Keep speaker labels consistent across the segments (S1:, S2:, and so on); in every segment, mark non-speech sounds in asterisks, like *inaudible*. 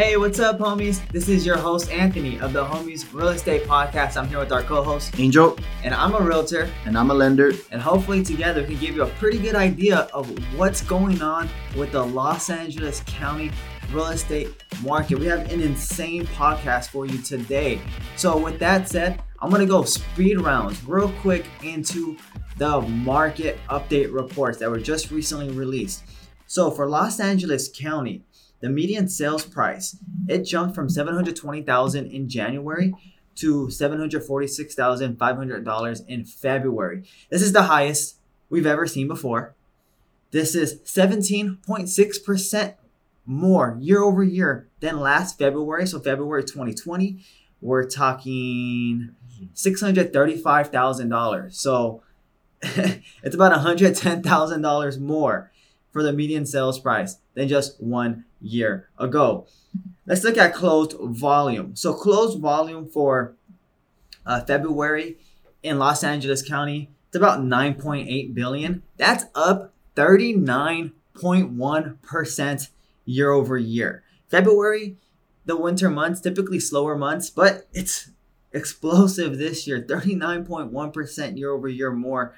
S1: Hey, what's up, homies? This is your host, Anthony of the Homies Real Estate Podcast. I'm here with our co host,
S2: Angel,
S1: and I'm a realtor.
S2: and I'm a lender.
S1: And hopefully, together, we can give you a pretty good idea of what's going on with the Los Angeles County real estate market. We have an insane podcast for you today. So, with that said, I'm gonna go speed rounds real quick into the market update reports that were just recently released. So, for Los Angeles County, the median sales price it jumped from 720,000 in January to $746,500 in February. This is the highest we've ever seen before. This is 17.6% more year over year than last February. So, February 2020, we're talking $635,000. So, *laughs* it's about $110,000 more for the median sales price than just one year ago. Let's look at closed volume. So, closed volume for uh, February in Los Angeles County, it's about 9.8 billion. That's up 39.1% year over year. February, the winter months, typically slower months, but it's explosive this year 39.1% year over year more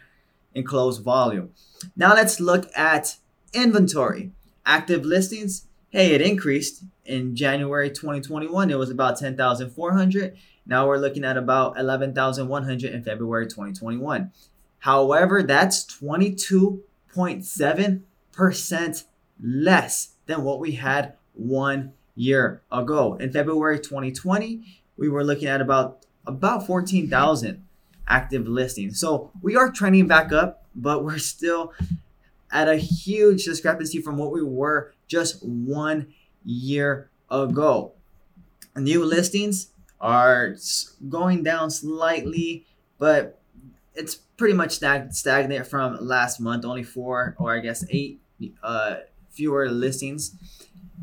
S1: in closed volume. Now, let's look at inventory. Active listings, hey, it increased in January 2021. It was about 10,400. Now we're looking at about 11,100 in February 2021. However, that's 22.7% less than what we had one year ago. In February 2020, we were looking at about about 14,000 active listings. So we are trending back up, but we're still at a huge discrepancy from what we were just one year ago. New listings are going down slightly, but it's pretty much stag- stagnant from last month. Only four, or I guess eight, uh, fewer listings.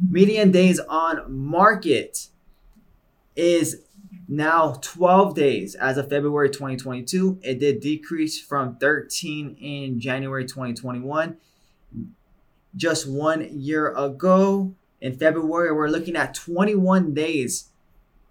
S1: Median days on market is now 12 days as of February 2022. It did decrease from 13 in January 2021. Just one year ago, in February, we're looking at 21 days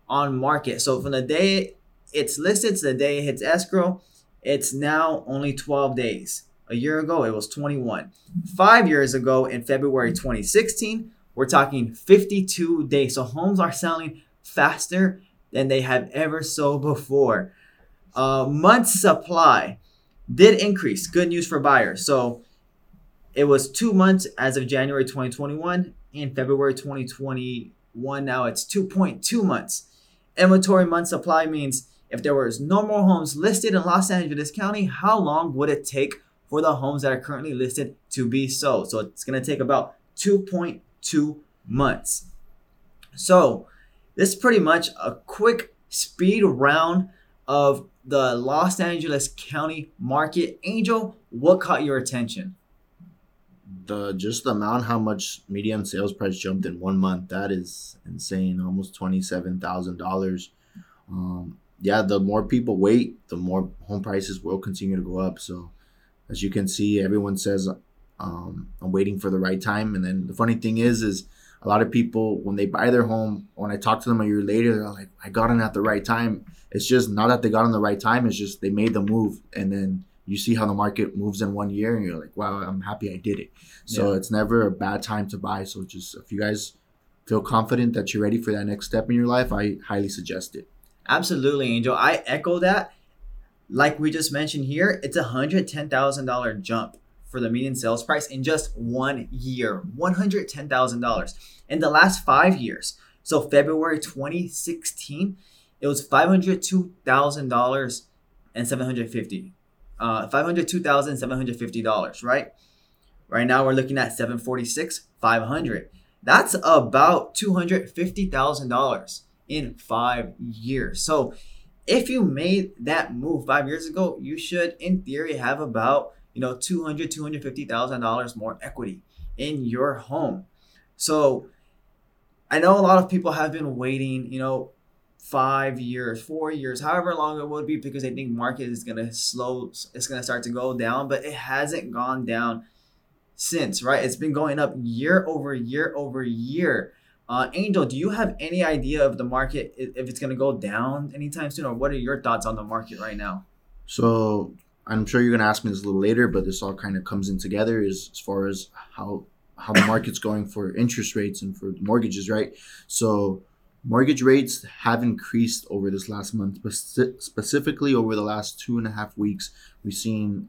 S1: on market. So from the day it's listed to the day it hits escrow, it's now only 12 days. A year ago, it was 21. Five years ago, in February 2016, we're talking 52 days. So homes are selling faster than they have ever sold before. Uh, months supply did increase. Good news for buyers. So it was two months as of January 2021. In February 2021, now it's 2.2 months. Inventory month supply means if there was no more homes listed in Los Angeles County, how long would it take for the homes that are currently listed to be sold? So it's going to take about 2.2 months. So this is pretty much a quick speed round of the Los Angeles County market. Angel, what caught your attention?
S2: The just the amount how much median sales price jumped in one month that is insane. Almost twenty seven thousand dollars. Um, yeah, the more people wait, the more home prices will continue to go up. So, as you can see, everyone says, um, "I'm waiting for the right time." And then the funny thing is, is a lot of people when they buy their home, when I talk to them a year later, they're like, "I got in at the right time." It's just not that they got in the right time. It's just they made the move, and then you see how the market moves in one year, and you're like, "Wow, I'm happy I did it." So
S1: Yeah.
S2: it's never a bad time to buy. So just if you guys feel confident that you're ready for that next step in your life, I highly suggest it.
S1: Absolutely, Angel. I echo that. Like we just mentioned here, it's a hundred ten thousand dollar jump for the median sales price in just one year. One hundred ten thousand dollars in the last five years. So February 2016, it was five hundred two thousand dollars and seven hundred fifty. Uh, five hundred two thousand seven hundred fifty dollars. Right. Right now we're looking at seven forty six five hundred. That's about two hundred fifty thousand dollars in five years. So if you made that move five years ago, you should, in theory, have about you know two hundred, two hundred fifty thousand dollars more equity in your home. So I know a lot of people have been waiting, you know, five years, four years, however long it would be, because they think market is gonna slow, it's gonna start to go down, but it hasn't gone down since, right? It's been going up year over year over year. Uh, Angel, do you have any idea of the market if it's to go down anytime soon, or what are your thoughts on the market right now?
S2: So I'm sure you're gonna ask me this a little later, but this all kind of comes in together is as far as how how the market's going for interest rates and for mortgages, right? So mortgage rates have increased over this last month, but speci- specifically over the last two and a half weeks, we've seen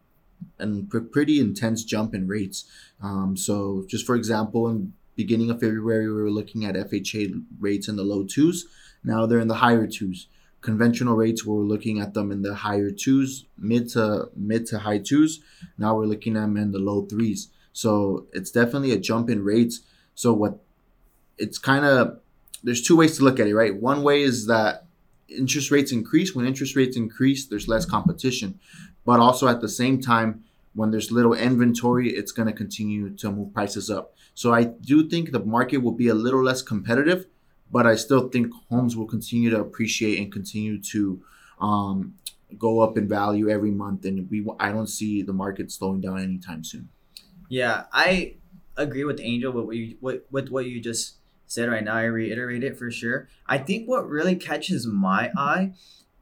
S2: a pr- pretty intense jump in rates. Um, so just for example, in beginning of February, we were looking at FHA rates in the low twos. Now they're in the higher twos conventional rates we we're looking at them in the higher twos mid to mid to high twos. Now we're looking at them in the low threes. So it's definitely a jump in rates. So what it's kind of there's two ways to look at it right? One way is that interest rates increase. When interest rates increase there's less competition. But also at the same time when there's little inventory it's going to continue to move prices up. So i do think the market will be a little less competitive but I still think homes will continue to appreciate and continue to um, go up in value every month, and we I don't see the market slowing down anytime soon.
S1: Yeah, I agree with Angel with what you with, with what you just said right now. I reiterate it for sure. I think what really catches my eye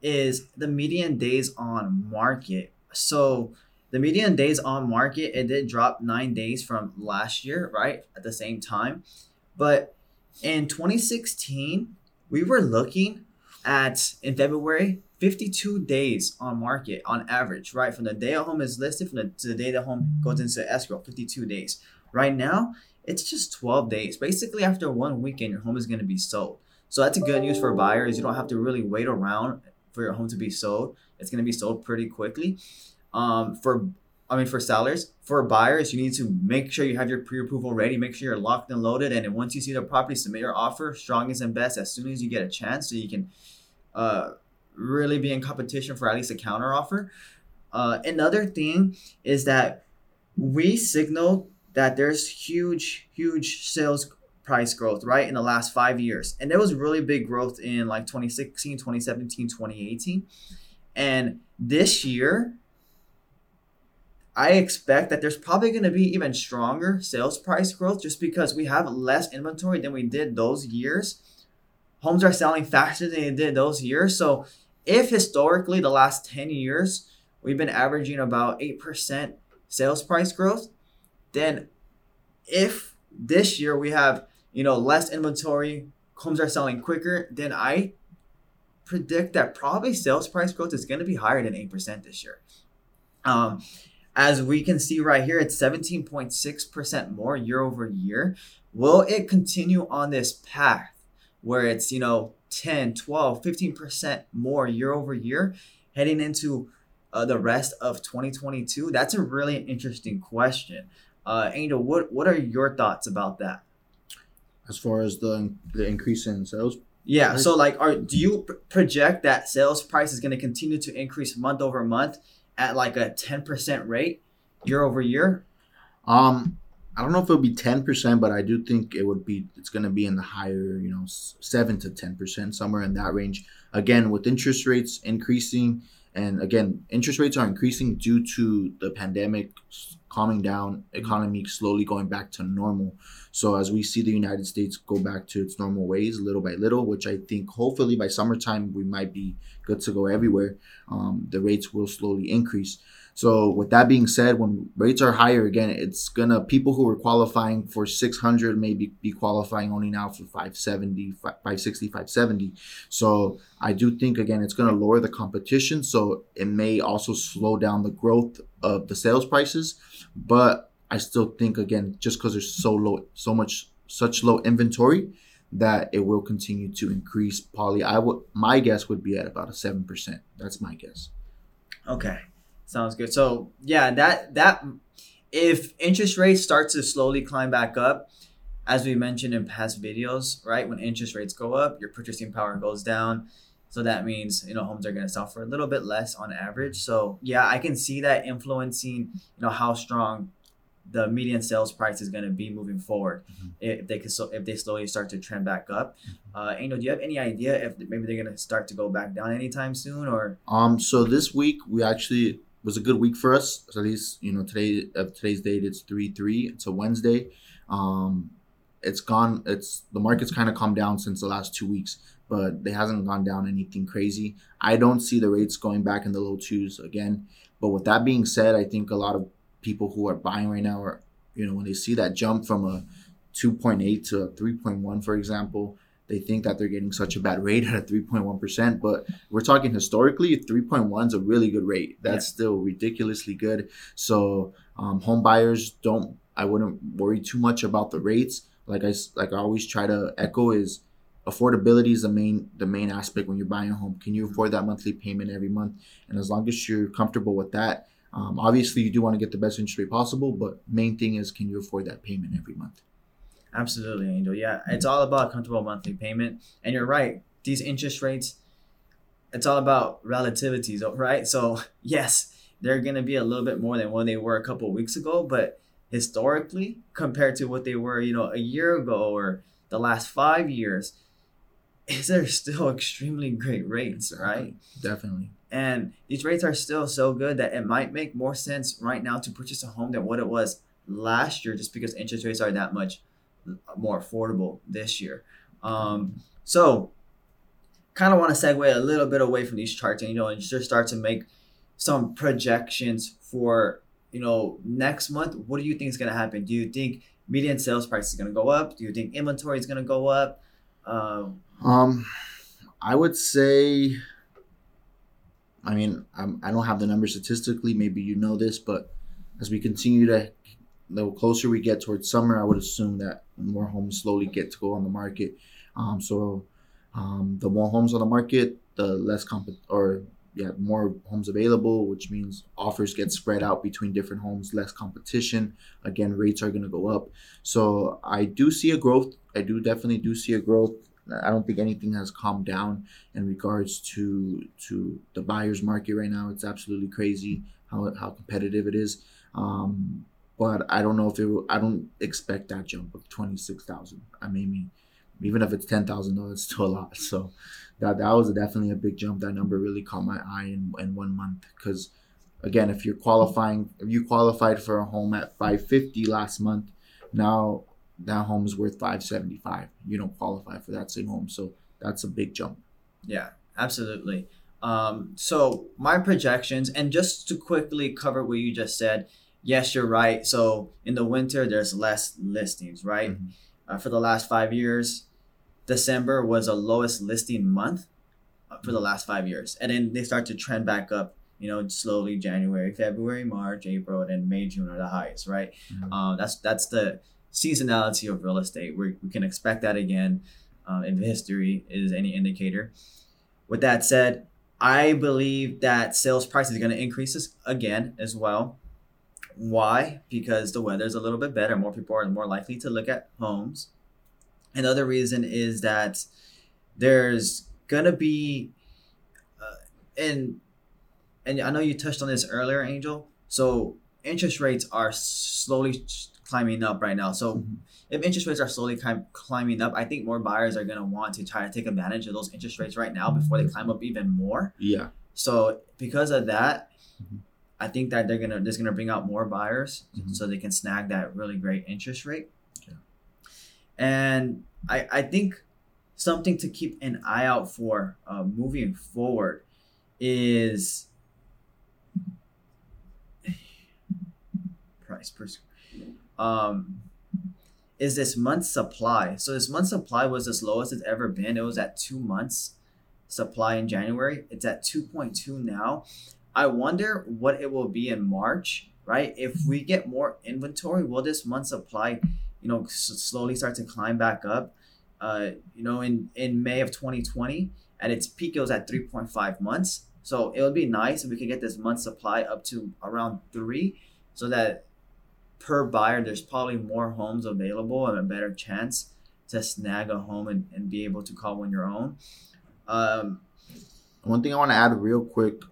S1: is the median days on market. So the median days on market it did drop nine days from last year, right? At the same time, but in 2016 we were looking at in February 52 days on market on average, right? From the day a home is listed from the, to the day the home goes into escrow, 52 days. Right now, it's just 12 days. Basically, after one weekend, your home is going to be sold. So that's a good news for buyers. You don't have to really wait around for your home to be sold. It's going to be sold pretty quickly. Um, for I mean, for sellers, for buyers, you need to make sure you have your pre-approval ready. Make sure you're locked and loaded. And once you see the property, submit your offer, strongest and best, as soon as you get a chance, so you can uh, really be in competition for at least a counter offer. Uh, another thing is that we signaled that there's huge, huge sales price growth, right, in the last five years. And there was really big growth in like 2016, 2017, 2018. And this year, I expect that there's probably going to be even stronger sales price growth just because we have less inventory than we did those years. Homes are selling faster than they did those years. So, if historically the last 10 years we've been averaging about 8% sales price growth, then if this year we have, you know, less inventory, homes are selling quicker, then I predict that probably sales price growth is going to be higher than 8% this year. Um, as we can see right here, it's 17.6% more year over year. Will it continue on this path where it's, you know, 10, 12, 15% more year over year heading into uh, the rest of 2022? That's a really interesting question. Uh, Angel, what, what are your thoughts about that?
S2: As far as the the increase in sales,
S1: Yeah, so like, are do you pr- project that sales price is going to continue to increase month over month at like a 10% rate year over year?
S2: um, I don't know if it'll be ten percent, but I do think it would be. It's going to be in the higher, you know, seven to ten percent, somewhere in that range. Again, with interest rates increasing, and again, interest rates are increasing due to the pandemic calming down, economy slowly going back to normal. So as we see the United States go back to its normal ways, little by little, which I think hopefully by summertime we might be good to go everywhere. Um, the rates will slowly increase. So with that being said, when rates are higher again, it's gonna people who were qualifying for 600 maybe be qualifying only now for 570, 560, 570. So I do think again it's gonna lower the competition. So it may also slow down the growth of the sales prices, but I still think again just because there's so low, so much, such low inventory that it will continue to increase. Probably, I would my guess would be at about a seven percent. That's my guess.
S1: Okay, sounds good. So yeah, that that if interest rates start to slowly climb back up, as we mentioned in past videos, right? When interest rates go up, your purchasing power goes down. So that means you know homes are going to sell for a little bit less on average. So yeah, I can see that influencing you know how strong the median sales price is going to be moving forward
S2: Mhm.
S1: if they can so if they slowly start to trend back up. Uh, Angel, do you have any idea if maybe they're going to start to go back down anytime soon or?
S2: Um, so this week we actually was a good week for us. So at least you know today of today's date it's three three. It's a Wednesday. Um, it's gone. It's the market's kind of calmed down since the last two weeks, but they hasn't gone down anything crazy. I don't see the rates going back in the low twos again. But with that being said, I think a lot of people who are buying right now are, you know, when they see that jump from a 2.8 to a 3.1, for example, they think that they're getting such a bad rate at a 3.1%. But we're talking historically, 3.1 is a really good rate. That's yeah. still ridiculously good. So um, home buyers don't, I wouldn't worry too much about the rates. Like I, like I always try to echo is affordability is the main the main aspect when you're buying a home. Can you afford that monthly payment every month? And as long as you're comfortable with that, um, obviously you do want to get the best interest rate possible. But main thing is, can you afford that payment every month?
S1: Absolutely, Angel. Yeah, it's all about comfortable monthly payment. And you're right. These interest rates, it's all about relativities, right? So *laughs* yes, they're gonna be a little bit more than what they were a couple weeks ago, but historically, compared to what they were, you know, a year ago or the last five years, *laughs* is are still extremely great rates, right?
S2: Definitely.
S1: And these rates are still so good that it might make more sense right now to purchase a home than what it was last year, just because interest rates are that much more affordable this year. Um, so, kind of want to segue a little bit away from these charts and you know and just start to make some projections for you know next month. What do you think is going to happen? Do you think median sales price is going to go up? Do you think inventory is going to go up?
S2: Um, um, I would say. I mean, I'm, I don't have the numbers statistically. Maybe you know this, but as we continue to the closer we get towards summer, I would assume that more homes slowly get to go on the market. Um, so um, the more homes on the market, the less comp or yeah, more homes available, which means offers get spread out between different homes, less competition. Again, rates are going to go up. So I do see a growth. I do definitely do see a growth. I don't think anything has calmed down in regards to to the buyer's market right now. It's absolutely crazy how how competitive it is. Um, but I don't know if it. I don't expect that jump of twenty six thousand. I mean, even if it's ten thousand dollars, still a lot. So that that was definitely a big jump. That number really caught my eye in in one month because again, if you're qualifying, if you qualified for a home at five fifty last month, now that home is worth five seventy five. You don't qualify for that same home, so that's a big jump.
S1: Yeah, absolutely. Um, so my projections, and just to quickly cover what you just said, yes, you're right. So in the winter, there's less listings, right? Mm-hmm. Uh, for the last five years, December was the lowest listing month uh, for the last five years, and then they start to trend back up. You know, slowly January, February, March, April, and then May, June are the highest, right? Mm-hmm. Uh, that's that's the seasonality of real estate. we we can expect that again. Uh, if history is any indicator. With that said, I believe that sales price is going to increase again as well. Why? Because the weather is a little bit better. More people are more likely to look at homes. Another reason is that there's gonna be, uh, and and I know you touched on this earlier, Angel. So interest rates are slowly climbing up right now. So mm-hmm. if interest rates are slowly climb, climbing up, I think more buyers are gonna want to try to take advantage of those interest rates right now before they climb up even more.
S2: Yeah.
S1: So because of that, mm-hmm. I think that they're gonna just gonna bring out more buyers mm-hmm. so they can snag that really great interest rate. Yeah. And I I think something to keep an eye out for uh, moving forward is *sighs* price per um is this month's supply. So this month's supply was as low as it's ever been. It was at two months supply in January. It's at 2.2 now. I wonder what it will be in March, right? If we get more inventory, will this month's supply, you know, slowly start to climb back up? Uh, you know, in in May of 2020, at its peak, it was at 3.5 months. So it would be nice if we could get this month supply up to around three, so that per buyer, there's probably more homes available and a better chance to snag a home and, and be able to call one your own. Um,
S2: One thing I want to add real quick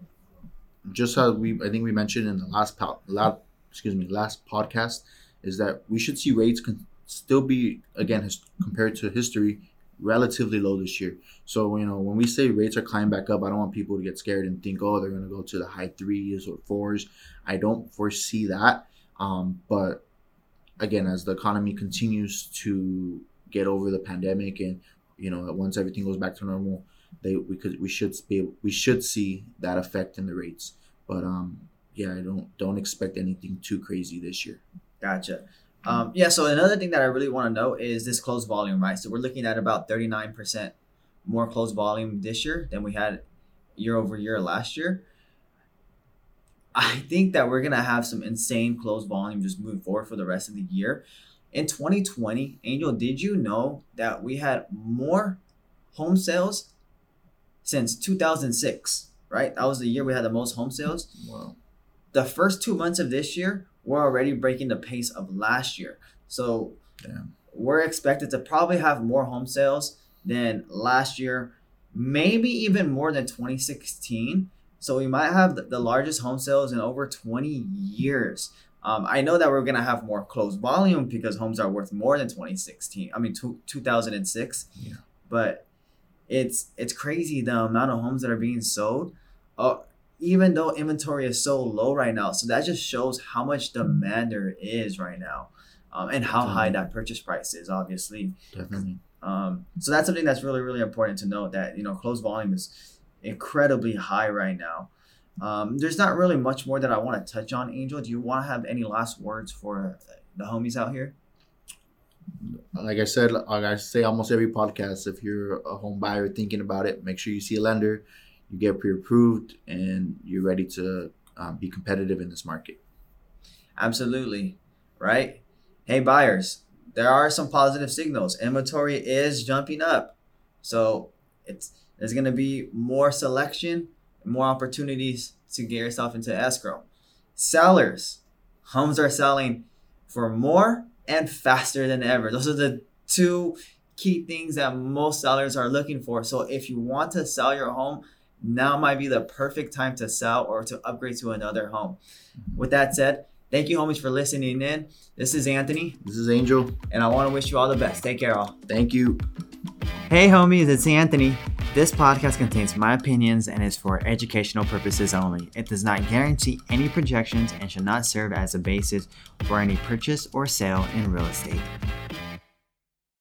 S2: just as we I think we mentioned in the last po- last, excuse me last podcast is that we should see rates can still be again his, compared to history relatively low this year. So you know when we say rates are climbing back up, I don't want people to get scared and think oh they're going to go to the high threes or fours. I don't foresee that, um, but again, as the economy continues to get over the pandemic and you know once everything goes back to normal, they we could we should be we should see that effect in the rates. But um, yeah, I don't don't expect anything too crazy this year.
S1: Gotcha. Um, yeah. So another thing that I really want to know is this closed volume, right? So we're looking at about thirty nine percent more closed volume this year than we had year over year last year. I think that we're gonna have some insane closed volume just moving forward for the rest of the year. In 2020, Angel, did you know that we had more home sales since 2006? Right, that was the year we had the most home sales.
S2: Wow.
S1: The first two months of this year, we're already breaking the pace of last year. So
S2: Damn.
S1: we're expected to probably have more home sales than last year, maybe even more than 2016. So we might have the, largest home sales in over 20 years. Um, I know that we're gonna have more closed volume because homes are worth more than 2016. I mean, two, 2006.
S2: Yeah.
S1: But it's it's crazy the amount of homes that are being sold. Uh, even though inventory is so low right now, so that just shows how much demand there is right now, um, and how high that purchase price is. Obviously,
S2: Definitely.
S1: um, so that's something that's really, really important to note that, you know, closed volume is incredibly high right now. Um, there's not really much more that I want to touch on, Angel. Do you want to have any last words for the homies out here?
S2: Like I said, like I say almost every podcast, if you're a home buyer thinking about it, make sure you see a lender, you get pre-approved, and you're ready to um, be competitive in this market.
S1: Absolutely. Right? Hey, buyers, there are some positive signals. Inventory is jumping up. So it's there's gonna be more selection, more opportunities to get yourself into escrow. Sellers, homes are selling for more and faster than ever. Those are the two key things that most sellers are looking for. So if you want to sell your home, now might be the perfect time to sell or to upgrade to another home. Mm-hmm. With that said, thank you, homies, for listening in. This is Anthony,
S2: This is Angel.
S1: and I want to wish you all the best. Take care, all.
S2: Thank you.
S1: Hey, homies, it's Anthony. This podcast contains my opinions and is for educational purposes only. It does not guarantee any projections and should not serve as a basis for any purchase or sale in real estate.